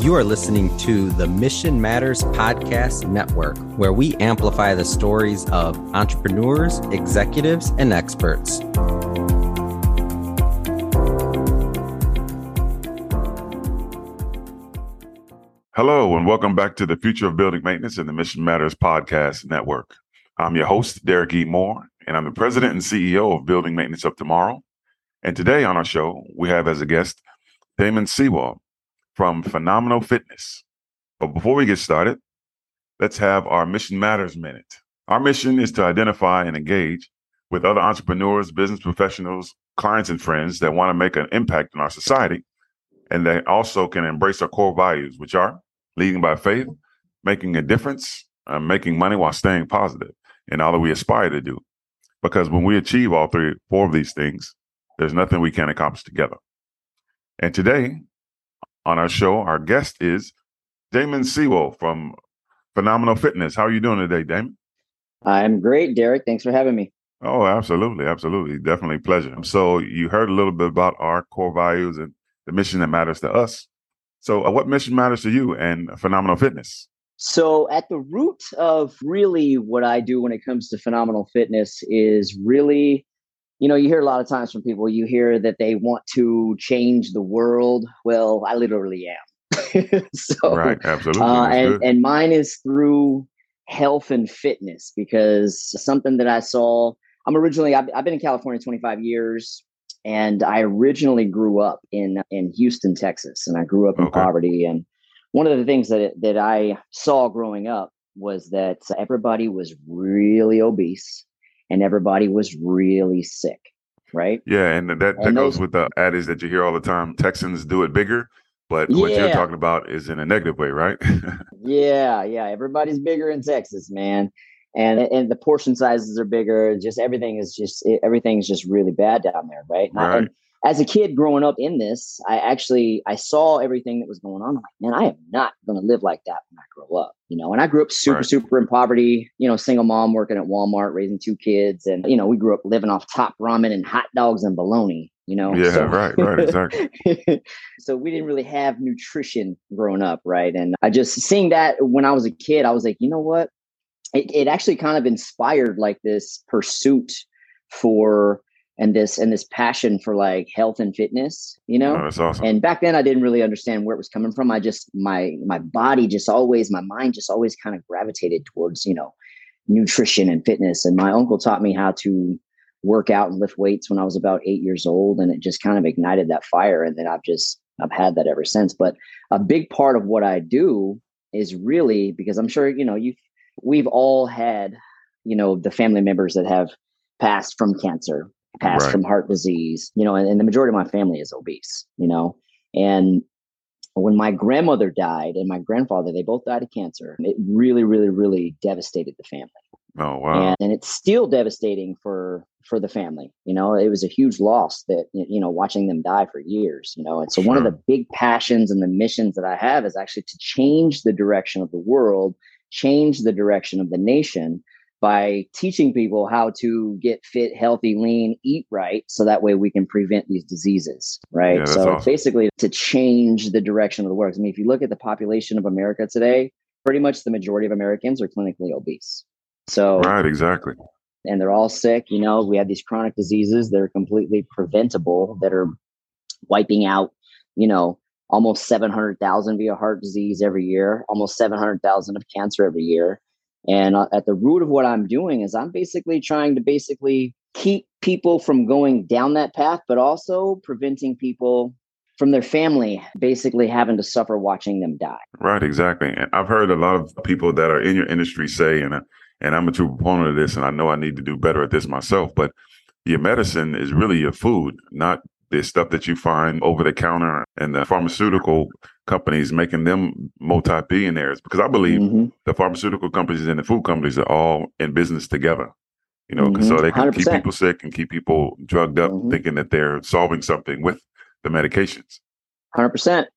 You are listening to the Mission Matters Podcast Network, where we amplify the stories of entrepreneurs, executives, and experts. Hello, and welcome back to the Future of Building Maintenance and the Mission Matters Podcast Network. I'm your host, Dereck E. Moore, and I'm the president and CEO of Building Maintenance of Tomorrow. And today on our show, we have as a guest Daymond Sewall from Phenomenal Fitness. But before we get started, let's have our Mission Matters Minute. Our mission is to identify and engage with other entrepreneurs, business professionals, clients, and friends that want to make an impact in our society and they also can embrace our core values, which are leading by faith, making a difference, uh, making money while staying positive in all that we aspire to do. Because when we achieve all three, four of these things, there's nothing we can't accomplish together. And today on our show, our guest is Daymond Sewall from Phenomenal Fitness. How are you doing today, Daymond? I'm great, Dereck. Thanks for having me. Oh, absolutely. Absolutely. Definitely pleasure. So you heard a little bit about our core values and the mission that matters to us. So uh, what mission matters to you and Phenomenal Fitness? So, at the root of really what I do when it comes to phenomenal fitness is really you know, you hear a lot of times from people, you hear that they want to change the world. Well, I literally am. so, right, absolutely. Uh, and, and mine is through health and fitness because something that I saw, I'm originally, I've, I've been in California 25 years and I originally grew up in, in Houston, Texas, and I grew up in okay. poverty. And one of the things that, that I saw growing up was that everybody was really obese and everybody was really sick, right? Yeah, and that, that and goes those, with the adage that you hear all the time Texans do it bigger. But yeah. what you're talking about is in a negative way, right? yeah, yeah. Everybody's bigger in Texas, man. And and the portion sizes are bigger. Just everything is just everything's just really bad down there, right? right. And as a kid growing up in this, I actually I saw everything that was going on. I'm like, man, I am not going to live like that when I grow up, you know. And I grew up super, right. super in poverty. You know, single mom working at Walmart, raising two kids, and you know, we grew up living off top ramen and hot dogs and bologna. You know, yeah, so, right, right, exactly. so we didn't really have nutrition growing up, right? And I just seeing that when I was a kid, I was like, you know what? It, it actually kind of inspired like this pursuit for and this and this passion for like health and fitness you know? Oh, that's awesome. and back then i didn't really understand where it was coming from. I just my my body just always my mind just always kind of gravitated towards you know nutrition and fitness. And my uncle taught me how to work out and lift weights when i was about eight years old and it just kind of ignited that fire and then i've just i've had that ever since. But a big part of what i do is really because i'm sure you know you we've all had you know the family members that have passed from cancer passed right. from heart disease, you know, and, and the majority of my family is obese, you know. And when my grandmother died and my grandfather, they both died of cancer. It really, really, really devastated the family. Oh wow! And, and, it's still devastating for for the family. You know, it was a huge loss that you know watching them die for years. You know, and so sure. one of the big passions and the missions that I have is actually to change the direction of the world, change the direction of the nation by teaching people how to get fit, healthy, lean, eat right, so that way we can prevent these diseases, right? Yeah, so awesome. basically, to change the direction of the world. I mean, if you look at the population of America today, pretty much the majority of Americans are clinically obese. So right, exactly. And they're all sick. You know, we have these chronic diseases that are completely preventable, that are wiping out, you know, almost 700,000 via heart disease every year, almost 700,000 of cancer every year and uh, at the root of what I'm doing is I'm basically trying to basically keep people from going down that path, but also preventing people from their family basically having to suffer watching them die. Right, exactly. And I've heard a lot of people that are in your industry say, and uh, and I'm a true proponent of this, and I know I need to do better at this myself, but your medicine is really your food, not the stuff that you find over the counter and the pharmaceutical companies, making them multi billionaires. Because I believe mm-hmm. the pharmaceutical companies and the food companies are all in business together. You know, mm-hmm. so they can 100%. keep people sick and keep people drugged up, mm-hmm. thinking that they're solving something with the medications. Hundred percent.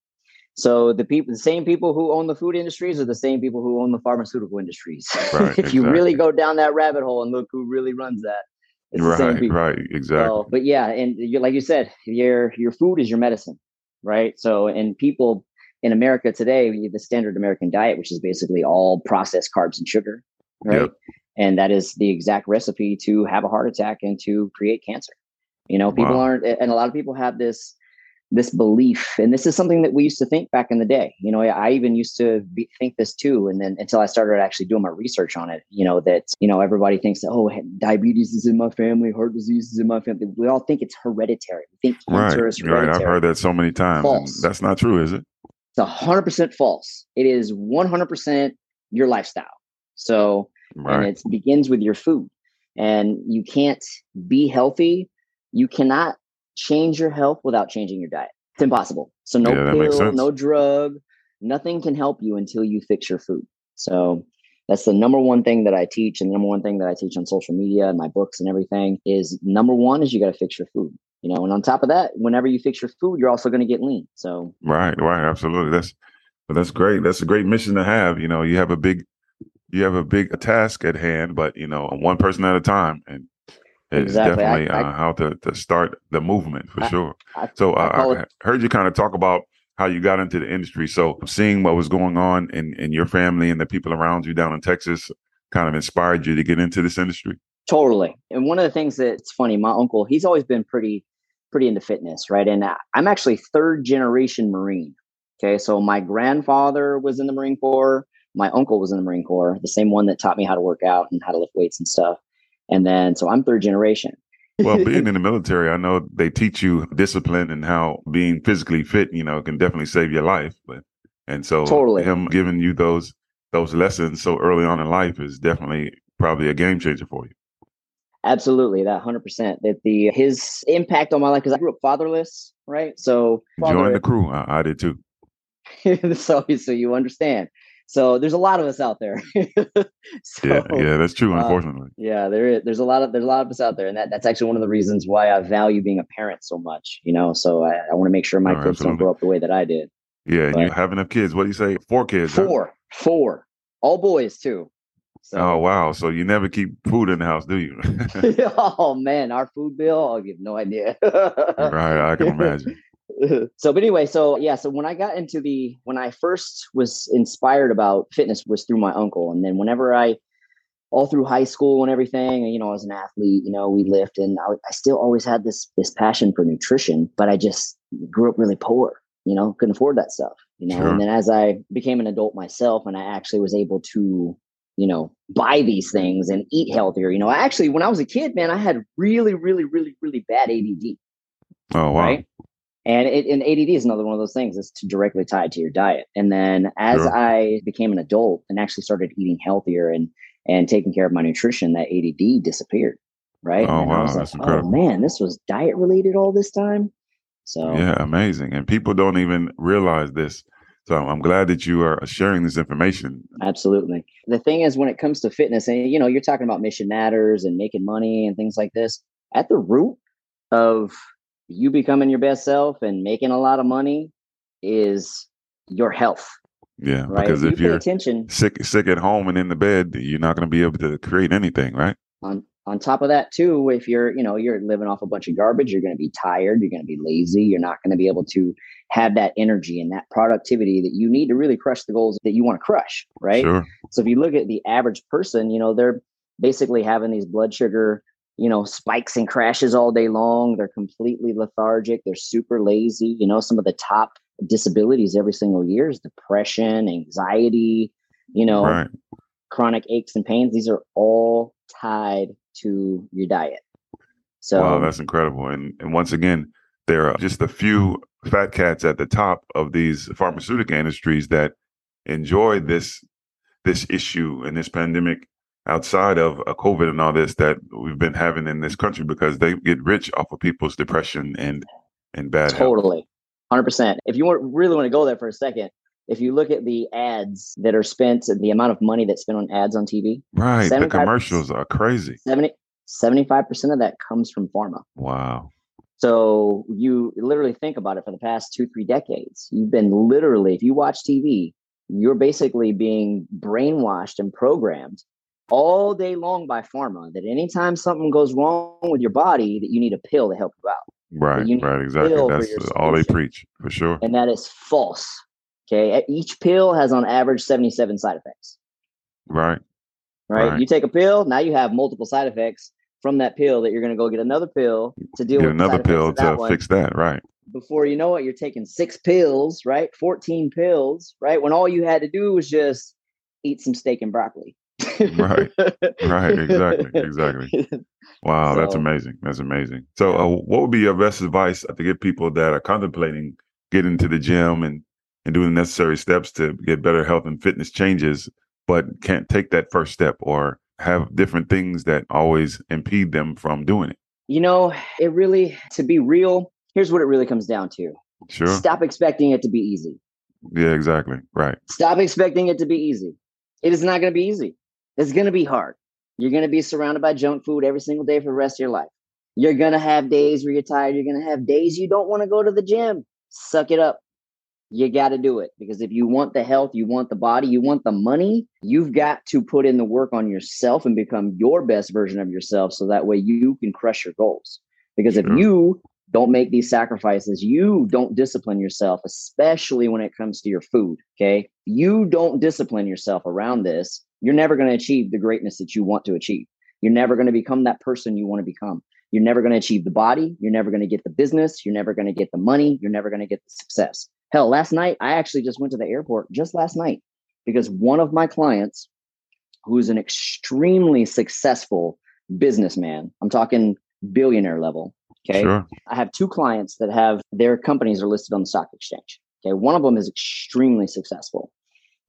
So the people, the same people who own the food industries, are the same people who own the pharmaceutical industries. Right, if exactly. you really go down that rabbit hole and look who really runs that, right, right, exactly. So, but yeah, and like you said, your your food is your medicine, right? So, and people in America today, the standard American diet, which is basically all processed carbs and sugar, right? Yep. And that is the exact recipe to have a heart attack and to create cancer. You know, people wow. aren't, and a lot of people have this this belief and this is something that we used to think back in the day you know i even used to be, think this too and then until i started actually doing my research on it you know that you know everybody thinks that oh diabetes is in my family heart disease is in my family. We all think it's hereditary. We think cancer right, is hereditary. right. I've heard that so many times that's not true is it? It's 100% false. It is 100% your lifestyle. So right. and it begins with your food. And you can't be healthy. You cannot change your health without changing your diet. It's impossible. So no yeah, pill, no drug, nothing can help you until you fix your food. So that's the number one thing that I teach, and the number one thing that I teach on social media and my books and everything is number one is you got to fix your food. You know, and on top of that, whenever you fix your food, you're also going to get lean. So right, right, absolutely. That's that's great. That's a great mission to have. You know, you have a big you have a big task at hand, but you know, one person at a time, and it's exactly. definitely I, I, uh, how to, to start the movement for I, sure. so uh, I, heard you kind of talk about how you got into the industry. So seeing what was going on in, in your family and the people around you down in Texas kind of inspired you to get into this industry. Totally. And one of the things that's funny, my uncle, he's always been pretty, pretty into fitness, right? And I'm actually third generation Marine. Okay. So my grandfather was in the Marine Corps. My uncle was in the Marine Corps, the same one that taught me how to work out and how to lift weights and stuff. And then, so I'm third generation. well, being in the military, I know they teach you discipline and how being physically fit, you know, can definitely save your life. But and so totally him giving you those those lessons so early on in life is definitely probably a game changer for you. Absolutely, that hundred percent. That the his impact on my life because I grew up fatherless, right? So join the crew. I, I did too. so so you understand. So there's a lot of us out there. so, yeah, yeah, that's true. Uh, unfortunately, uh, yeah, there is. There's a lot of there's a lot of us out there, and that, that's actually one of the reasons why I value being a parent so much. You know, so I, I want to make sure my oh, kids absolutely. don't grow up the way that I did. Yeah, but, you have enough kids. What do you say? Four kids? Four, huh? four, all boys too. So, oh wow! So you never keep food in the house, do you? oh man, our food bill—I have no idea. right, I can imagine. so but anyway so yeah so when i got into the when i first was inspired about fitness was through my uncle and then whenever i all through high school and everything you know i was an athlete you know we lift and I, I still always had this this passion for nutrition but i just grew up really poor you know couldn't afford that stuff you know sure. and then as i became an adult myself and i actually was able to you know buy these things and eat healthier you know actually when i was a kid man i had really really really really bad ADD oh wow right? And it, and ADD is another one of those things that's directly tied to your diet. And then as sure. I became an adult and actually started eating healthier and and taking care of my nutrition, that ADD disappeared. Right. Oh and wow, that's like, incredible. Oh man, this was diet related all this time. So yeah, amazing. And people don't even realize this. So I'm glad that you are sharing this information. Absolutely. The thing is, when it comes to fitness, and you know, you're talking about mission matters and making money and things like this. At the root of you becoming your best self and making a lot of money is your health. Yeah, right? because if, you are attention, sick sick at home and in the bed, you're not going to be able to create anything, right? On on top of that, too, if you're you know you're living off a bunch of garbage, you're going to be tired, you're going to be lazy, you're not going to be able to have that energy and that productivity that you need to really crush the goals that you want to crush, right? Sure. So if you look at the average person, you know they're basically having these blood sugar you know, spikes and crashes all day long. They're completely lethargic. They're super lazy. You know, some of the top disabilities every single year is depression, anxiety, you know, right. chronic aches and pains. These are all tied to your diet. So wow, that's incredible. And and once again, there are just a few fat cats at the top of these pharmaceutical industries that enjoy this this issue and this pandemic outside of a COVID and all this that we've been having in this country because they get rich off of people's depression and and bad totally hundred percent. If you want, really want to go there for a second, if you look at the ads that are spent, and the amount of money that's spent on ads on TV, right? The commercials are crazy. 75 percent of that comes from pharma. Wow. So you literally think about it for the past two, three decades. You've been literally, if you watch TV, you're basically being brainwashed and programmed all day long by pharma that anytime something goes wrong with your body, that you need a pill to help you out. Right, right, exactly. That's all they preach for sure. And that is false. Okay. Each pill has on average 77 side effects. Right. Right. Right. You take a pill, now you have multiple side effects from that pill that you're going to go get another pill to deal Get with the another pill to one. fix that. Right. Before you know it, you're taking six pills, right? 14 pills, right? When all you had to do was just eat some steak and broccoli. Right. Right. Exactly. Exactly. Wow, that's amazing. That's amazing. So, uh, what would be your best advice to get people that are contemplating getting to the gym and and doing the necessary steps to get better health and fitness changes, but can't take that first step or have different things that always impede them from doing it? You know, it really, to be real, here's what it really comes down to Sure. stop expecting it to be easy. Yeah. Exactly. Right. Stop expecting it to be easy. It is not going to be easy. It's going to be hard. You're going to be surrounded by junk food every single day for the rest of your life. You're going to have days where you're tired. You're going to have days you don't want to go to the gym. Suck it up. You got to do it because if you want the health, you want the body, you want the money, you've got to put in the work on yourself and become your best version of yourself so that way you can crush your goals. Because if you don't make these sacrifices, you don't discipline yourself, especially when it comes to your food. Okay. You don't discipline yourself around this, you're never going to achieve the greatness that you want to achieve. You're never going to become that person you want to become. You're never going to achieve the body. You're never going to get the business. You're never going to get the money. You're never going to get the success. Hell, last night, I actually just went to the airport just last night because one of my clients, who's an extremely successful businessman, I'm talking billionaire level. Okay. Sure. I have two clients that have their companies are listed on the stock exchange. Okay. One of them is extremely successful.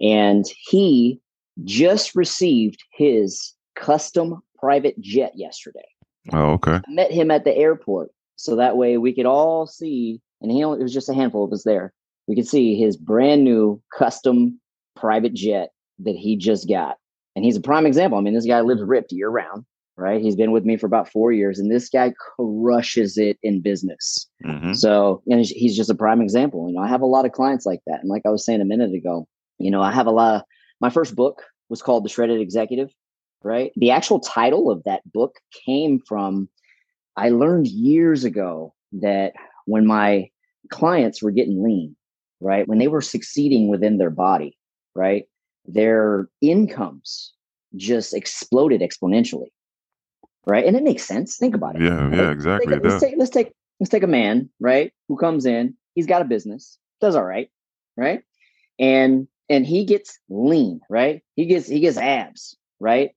And he just received his custom private jet yesterday. Oh, okay. I met him at the airport. So that way we could all see, and he only, it was just a handful of us there. We could see his brand new custom private jet that he just got. And he's a prime example. I mean, this guy lives ripped year round, right? He's been with me for about four years, and this guy crushes it in business. hmm So, and he's- he's just a prime example. You know, I have a lot of clients like that. And like I was saying a minute ago, you know, I have a lot of, my first book was called The Shredded Executive, right? The actual title of that book came from, I learned years ago that when my clients were getting lean, right? When they were succeeding within their body, right? Their incomes just exploded exponentially. Right. And it makes sense. Think about it. Yeah. right? Yeah. Exactly. Take It a- let's take let's take let's take a man, right, who comes in, he's got a business, does all right, right? And and he gets lean, right? He gets he gets abs, right?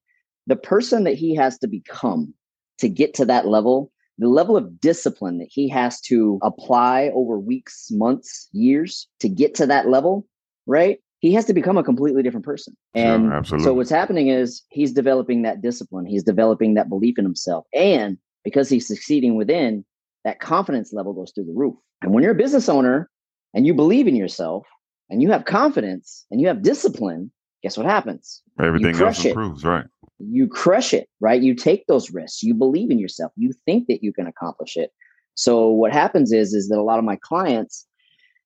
The person that he has to become to get to that level, the level of discipline that he has to apply over weeks, months, years to get to that level, right? He has to become a completely different person. Sure, And so what's happening is he's developing that discipline, he's developing that belief in himself. And because he's succeeding within, that confidence level goes through the roof. And when you're a business owner and you believe in yourself and you have confidence and you have discipline, guess what happens? Everything else crush it. improves. Right. You crush it, right? You take those risks. You believe in yourself. You think that you can accomplish it. So what happens is is that a lot of my clients,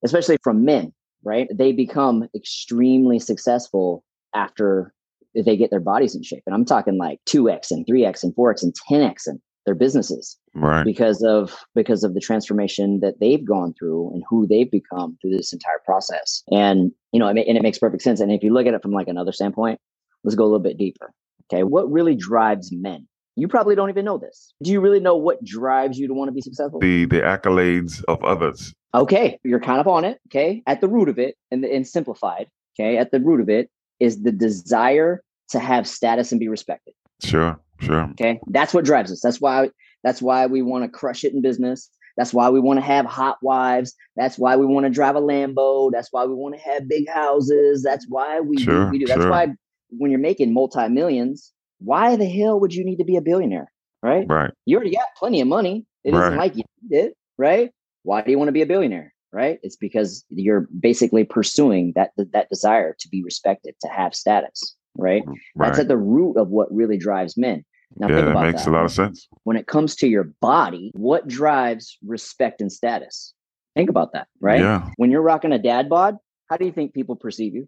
especially from men, right? They become extremely successful after they get their bodies in shape. And I'm talking like 2x and 3x and 4x and 10x in their businesses Right. because of because of the transformation that they've gone through and who they've become through this entire process. And you know, and it makes perfect sense. And if you look at it from like another standpoint, let's go a little bit deeper. Okay, what really drives men? You probably don't even know this. Do you really know what drives you to want to be successful? The the accolades of others. Okay, you're kind of on it. Okay, at the root of it, and and simplified. Okay, at the root of it is the desire to have status and be respected. Sure. Sure. Okay, that's what drives us. That's why. That's why we want to crush it in business. That's why we want to have hot wives. That's why we want to drive a Lambo. That's why we want to have big houses. That's why we do Sure, we do. That's sure. why when you're making multi millions, why the hell would you need to be a billionaire? Right? Right. You already got plenty of money. It isn't like you need it, right? Why do you want to be a billionaire? Right? It's because you're basically pursuing that that desire to be respected, to have status. Right? Right. That's at the root of what really drives men. Now yeah, that makes that. a lot of sense. When it comes to your body, what drives respect and status? Think about that, right? Yeah. When you're rocking a dad bod, how do you think people perceive you?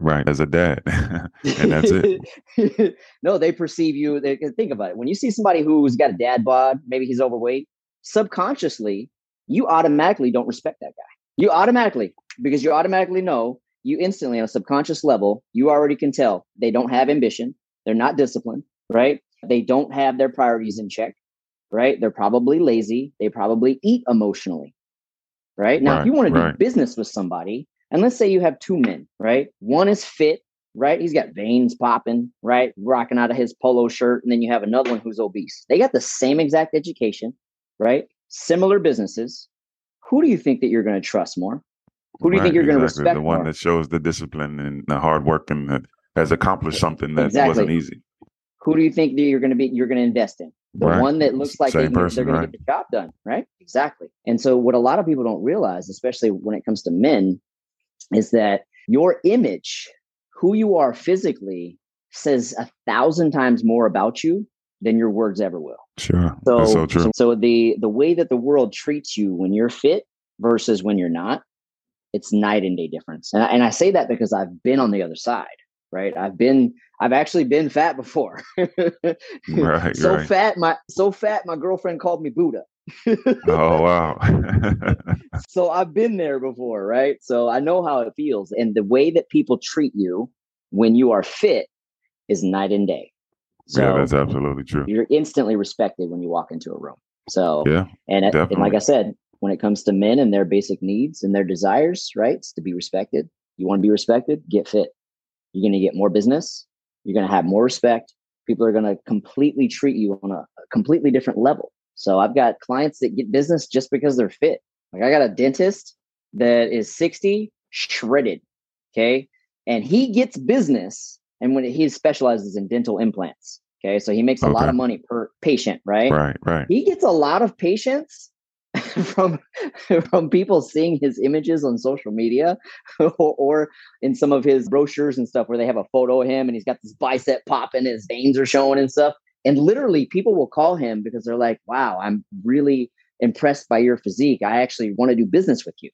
Right. As a dad. and that's it. no, they perceive you. They, think about it. When you see somebody who's got a dad bod, maybe he's overweight, subconsciously, you automatically don't respect that guy. You automatically, because you automatically know you instantly on a subconscious level, you already can tell they don't have ambition, they're not disciplined, right? They don't have their priorities in check, right? They're probably lazy, they probably eat emotionally. Right? Now, Right, if you want to right. do business with somebody, and let's say you have two men, right? One is fit, right? He's got veins popping, right? Rocking out of his polo shirt. And then you have another one who's obese. They got the same exact education, right? Similar businesses. Who do you think that you're going to trust more? Who do you think you're going to exactly. respect The one more? that shows the discipline and the hard work and has accomplished something that Exactly. wasn't easy. Who do you think that you're going to be? You're going to invest in the Right. one that looks like they, Same can- person, they're going right. to get the job done, right? Exactly. And so, what a lot of people don't realize, especially when it comes to men, is that your image, who you are physically, says a thousand times more about you than your words ever will. Sure. So, so true. so, so the the way that the world treats you when you're fit versus when you're not, it's night and day difference. And I, and I say that because I've been on the other side, right? I've been I've actually been fat before. Right, so right. fat, my so fat, my girlfriend called me Buddha. Oh wow. so I've been there before, right? So I know how it feels. And the way that people treat you when you are fit is night and day. So yeah, that's absolutely true. you're instantly respected when you walk into a room. So Yeah. and, it- and like. I said, when it comes to men and their basic needs and their desires, right, it's to be respected. You want to be respected, get fit. You're going to get more business. You're going to have more respect. People are going to completely treat you on a, a completely different level. So I've got clients that get business just because they're fit. Like I got a dentist that is 60, shredded. Okay. And he gets business. And when he specializes in dental implants. Okay. So he makes a lot of money per patient, right? Right, right. he gets a lot of patients from from people seeing his images on social media or, or in some of his brochures and stuff where they have a photo of him and he's got this bicep popping his veins are showing and stuff and literally people will call him because they're like wow i'm really impressed by your physique i actually want to do business with you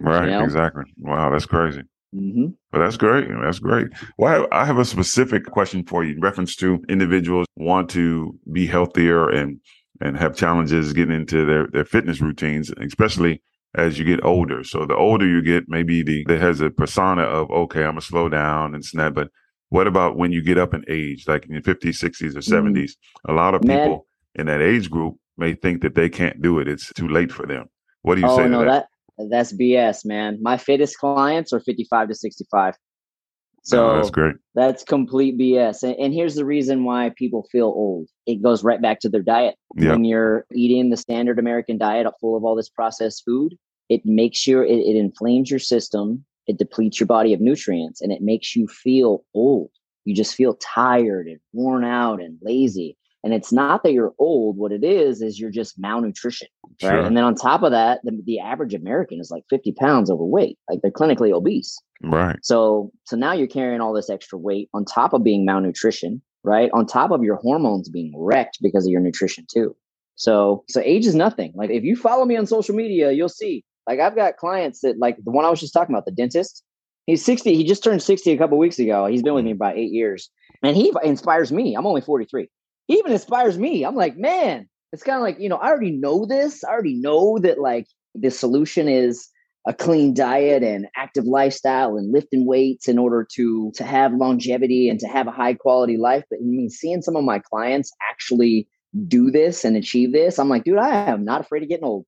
Right, know? exactly. Wow, that's crazy. hmm But that's great. That's great. Well, I have, I have a specific question for you in reference to individuals want to be healthier and and have challenges getting into their, their fitness routines, especially as you get older. So the older you get, maybe the there has a persona of okay, I'm gonna slow down and snap. But what about when you get up in age, like in your 50s, 60s, or mm-hmm. 70s? A lot of. Man. people in that age group may think that they can't do it. It's too late for them. What do you oh say to no that? that that's bs man my fittest clients are 55 to 65 so oh, that's great. That's complete BS. And, and here's the reason why people feel old. It goes right back to their diet. Yeah. When you're eating the standard American diet full of all this processed food, it makes your it, it inflames your system, it depletes your body of nutrients, and it makes you feel old. You just feel tired and worn out and lazy. And it's not that you're old. What it is is you're just malnutrition, right? Sure. And then on top of that, the, the average American is like 50 pounds overweight. Like they're clinically obese. Right. So so now you're carrying all this extra weight on top of being malnutrition, right? On top of your hormones being wrecked because of your nutrition too. So so age is nothing. Like if you follow me on social media, you'll see. Like I've got clients that like the one I was just talking about, the dentist. He's 60. He just turned 60 a couple weeks ago. He's been with me mm-hmm. about eight years. And he inspires me. I'm only 43. He even inspires me. I'm like, man, it's kind of like, you know, I already know this. I already know that like the solution is a clean diet and active lifestyle and lifting weights in order to to have longevity and to have a high quality life but i mean seeing some of my clients actually do this and achieve this i'm like dude i am not afraid of getting old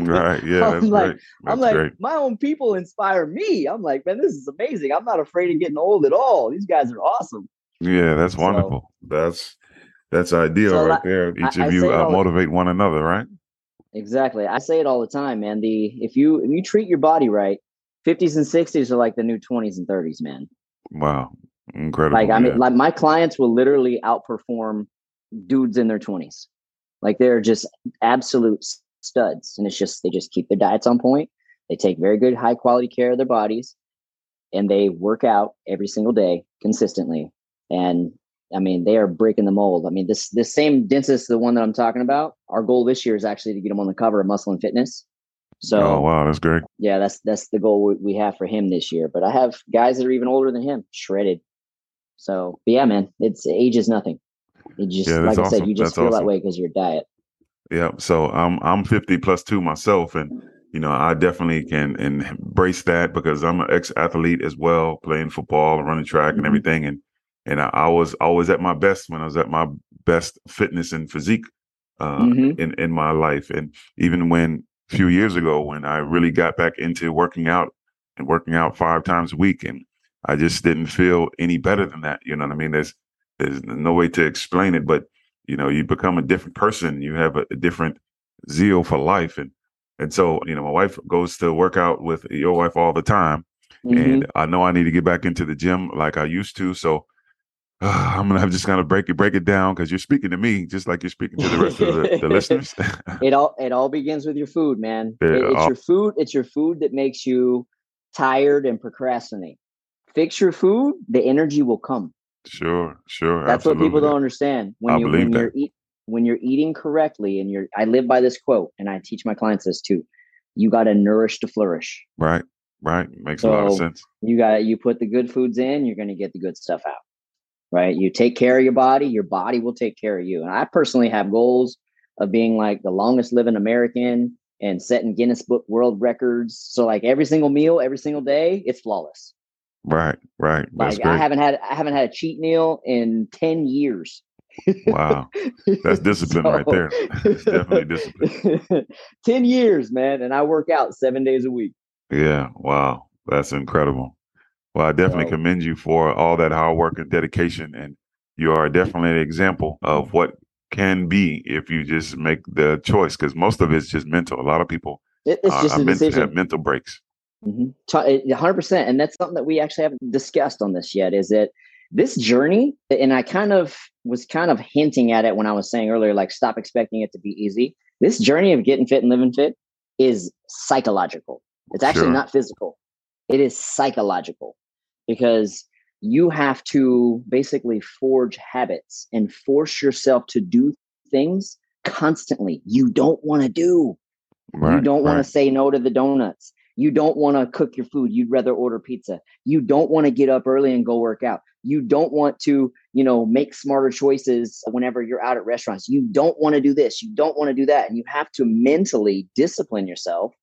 Right. Yeah. I'm That's like- i'm like great. my own people inspire me i'm like man this is amazing i'm not afraid of getting old at all these guys are awesome Yeah, that's So- wonderful. That's that's ideal So, right like, there. Each I of you uh, motivate one another, right? exactly i say it all the time man the if you if you treat your body right 50s and 60s are like the new 20s and 30s man Wow, incredible. Like I mean, yeah. like my clients will literally outperform dudes in their twenties. Like they're just absolute studs, and it's just they just keep their diets on point. They take very good, high quality care of their bodies, and they work out every single day consistently. And I mean, they are breaking the mold. I mean, this this same dentist, the one that I'm talking about, our goal this year is actually to get him on the cover of Muscle and Fitness. So oh wow, that's great. yeah, that's that's the goal we- we have for him this year. But I have guys that are even older than him, shredded. So but yeah, man, it's age is nothing. It just Yeah, like I said, you just That's feel that way because your diet. Yeah. So I'm I'm 50 plus two myself, and you know, I definitely can embrace that because I'm an ex athlete as well, playing football and running track mm-hmm. and everything. And and I, I, was always at my best when I was at my best fitness and physique uh, mm-hmm. in in my life. And even when a few years ago, when I really got back into working out and working out five times a week, and I just didn't feel any better than that. You know what I mean? There's there's no way to explain it, but you know, you become a different person. You have a, a different zeal for life, and and so, you know, my wife goes to work out with your wife all the time. Mm-hmm. And I know I need to get back into the gym like I used to. So uh, I'm gonna have just kind of break it, break it down because you're speaking to me just like you're speaking to the rest of the, the listeners. it all it all begins with your food, man. It, it's all, your food. It's your food that makes you tired and procrastinate. Fix your food, the energy will come. Sure, sure. That's absolutely. what people don't understand. When I you when that. you're eat, when you're eating correctly and you're I live by this quote and I teach my clients this too. You got to nourish to flourish. Right. Right. Makes so a lot of sense. You got you put the good foods in, you're going to get the good stuff out. Right? You take care of your body, your body will take care of you. And I personally have goals of being like the longest living American and setting Guinness Book World Records. So like every single meal, every single day, it's flawless. Right, right. That's like great. I haven't had I haven't had a cheat meal in 10 years. Wow. That's discipline so, right there. definitely discipline. 10 years, man. And I work out seven days a week. Yeah. Wow. That's incredible. Well, I definitely so, commend you for all that hard work and dedication. And you are definitely an example of what can be if you just make the choice. Because most of it's just mental. A lot of people it's just a have mental breaks. Mm-hmm. 100%. And that's something that we actually haven't discussed on this yet is that this journey, and I kind of was kind of hinting at it when I was saying earlier, like stop expecting it to be easy. This journey of getting fit and living fit is psychological. It's actually sure. not physical. It is psychological because you have to basically forge habits and force yourself to do things constantly you don't want to do. Right, you don't want right. to say no to the donuts. You don't want to cook your food. You'd rather order pizza. You don't want to get up early and go work out. You don't want to, you know, make smarter choices whenever you're out at restaurants. You don't want to do this. You don't want to do that. And you have to mentally discipline yourself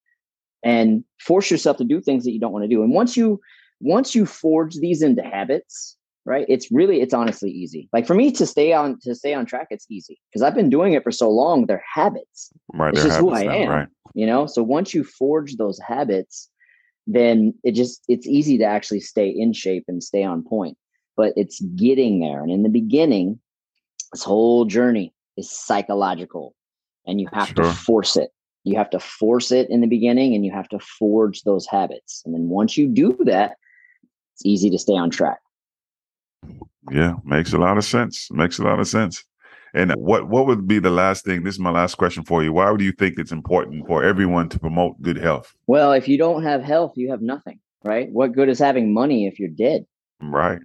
and force yourself to do things that you don't want to do. And once you once you forge these into habits, right? It's really it's honestly easy. Like for me to stay on to stay on track, it's easy because I've been doing it for so long. They're habits. Right. It's just who I now, am. Right. You know. So once you forge those habits, then it just it's easy to actually stay in shape and stay on point. But it's getting there, and in the beginning, this whole journey is psychological, and you have sure. to force it. You have to force it in the beginning, and you have to forge those habits. And then once you do that, it's easy to stay on track. Yeah, makes a lot of sense. Makes a lot of sense. And what what would be the last thing? This is my last question for you. Why would you think it's important for everyone to promote good health? Well, if you don't have health, you have nothing, right? What good is having money if you're dead? Right.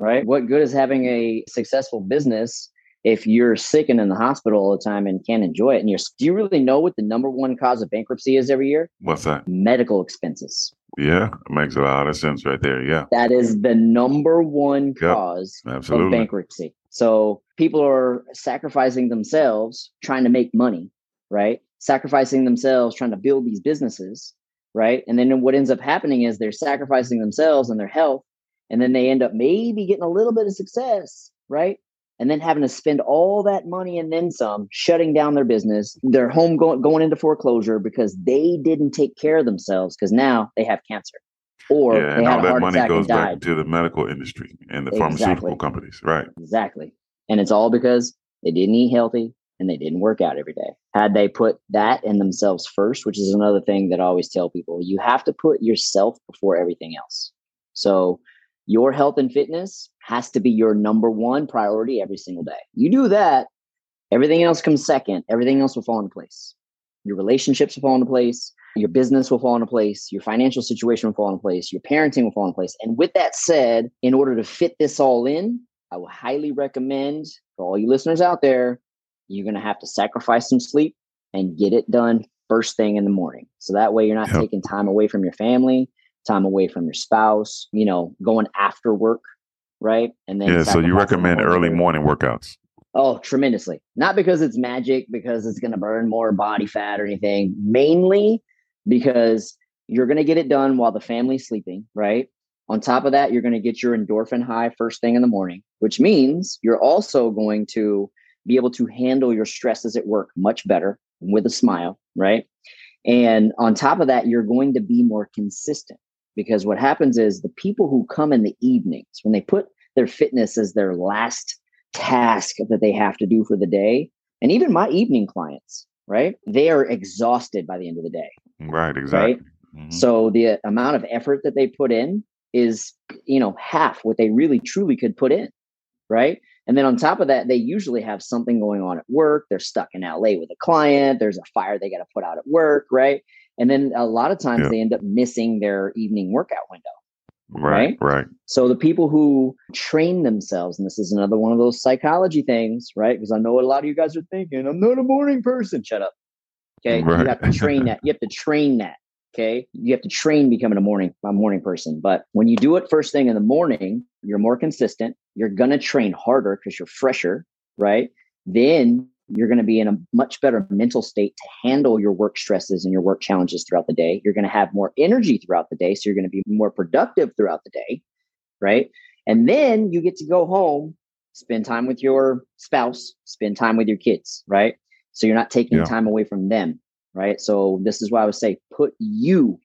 Right. What good is having a successful business if you're sick and in the hospital all the time and can't enjoy it? And you're do you really know what the number one cause of bankruptcy is every year? What's that? Medical expenses. Yeah, it makes a lot of sense right there. Yeah. That is the number one cause yep, of bankruptcy. So people are sacrificing themselves trying to make money, right? Sacrificing themselves trying to build these businesses, right? And then what ends up happening is they're sacrificing themselves and their health. And then they end up maybe getting a little bit of success, right? And then having to spend all that money and then some shutting down their business their home going, going into foreclosure because they didn't take care of themselves because now they have cancer or yeah, and all that money goes back to the medical industry and the exactly. pharmaceutical companies right. Exactly. And it's all because they didn't eat healthy and they didn't work out every day. Had they put that in themselves first which is another thing that i always tell people you have to put yourself before everything else. So your health and fitness has to be your number one priority every single day. You do that, everything else comes second. Everything else will fall into place. Your relationships will fall into place. Your business will fall into place. Your financial situation will fall into place. Your parenting will fall into place. And with that said, in order to fit this all in, I will highly recommend for all you listeners out there, you're going to have to sacrifice some sleep and get it done first thing in the morning. So that way you're not yep. taking time away from your family time away from your spouse, you know, going after work, right? And then yeah, so you recommend early morning workouts. Oh, tremendously. Not because it's magic, because it's going to burn more body fat or anything. Mainly because you're going to get it done while the family's sleeping, right? On top of that, you're going to get your endorphin high first thing in the morning, which means you're also going to be able to handle your stresses at work much better with a smile, right? And on top of that, you're going to be more consistent because what happens is the people who come in the evenings, when they put their fitness as their last task that they have to do for the day, and even my evening clients, right? They are exhausted by the end of the day. Right, exactly. Right? Mm-hmm. So the amount of effort that they put in is, you know, half what they really truly could put in, right? And then on top of that, they usually have something going on at work. They're stuck in LA with a client. There's a fire they got to put out at work, right? And then a lot of times yeah. they end up missing their evening workout window. Right, right, right. So the people who train themselves, and this is another one of those psychology things, right? Because I know what a lot of you guys are thinking. I'm not a morning person. Shut up. Okay. Right. You have to train that. You have to train that. Okay. You have to train becoming a morning a morning person. But when you do it first thing in the morning, you're more consistent. You're gonna train harder because you're fresher, right? Then you're going to be in a much better mental state to handle your work stresses and your work challenges throughout the day. You're going to have more energy throughout the day. So you're going to be more productive throughout the day. Right. And then you get to go home, spend time with your spouse, spend time with your kids. Right. So you're not taking yeah. time away from them right? So this is why I would say put you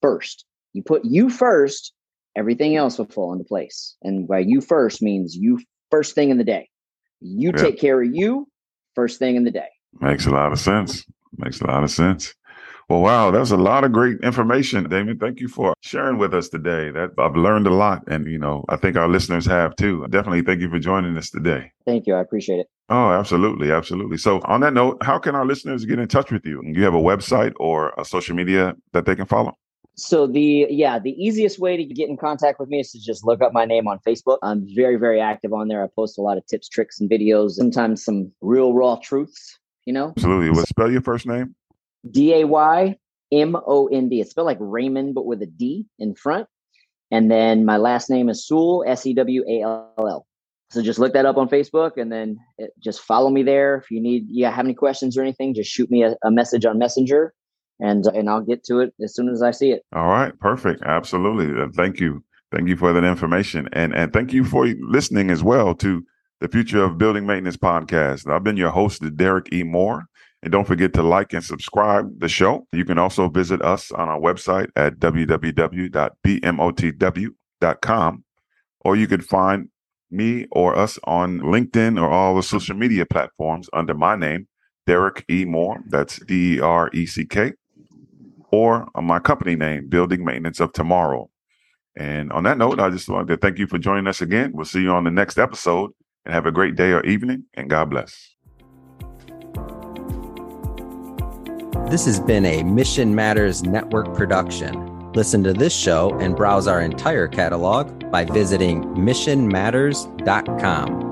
first. You put you first, everything else will fall into place. And by you first means you first thing in the day. You yeah. take care of you first thing in the day. Makes a lot of sense. Makes a lot of sense. Well, wow, that's a lot of great information, Daymond. Thank you for sharing with us today. That I've learned a lot, and you know, I think our listeners have too. Definitely, thank you for joining us today. Thank you. I appreciate it. Oh, absolutely, absolutely. So, on that note, how can our listeners get in touch with you? Do you have a website or a social media that they can follow? So the yeah, the easiest way to get in contact with me is to just look up my name on Facebook. I'm very very active on there. I post a lot of tips, tricks, and videos. Sometimes some real raw truths. You know. Absolutely. Well, spell your first name. D A Y M O N D. It's spelled like Raymond, but with a D in front. And then my last name is Sewall, S E W A L L. So just look that up on Facebook and then it, just follow me there. If you need, yeah, have any questions or anything, just shoot me a, a message on Messenger and and I'll get to it as soon as I see it. All right, perfect. Absolutely. Thank you. Thank you for that information. And and thank you for listening as well to the Future of Building Maintenance podcast. I've been your host, Dereck E. Moore. And don't forget to like and subscribe the show. You can also visit us on our website at www.bmotw.com, or you can find me or us on LinkedIn or all the social media platforms under my name, Dereck E. Moore. That's D E R E C K, or my company name, Building Maintenance of Tomorrow. And on that note, I just wanted to thank you for joining us again. We'll see you on the next episode and have a great day or evening, and God bless. This has been a Mission Matters Network production. Listen to this show and browse our entire catalog by visiting missionmatters.com.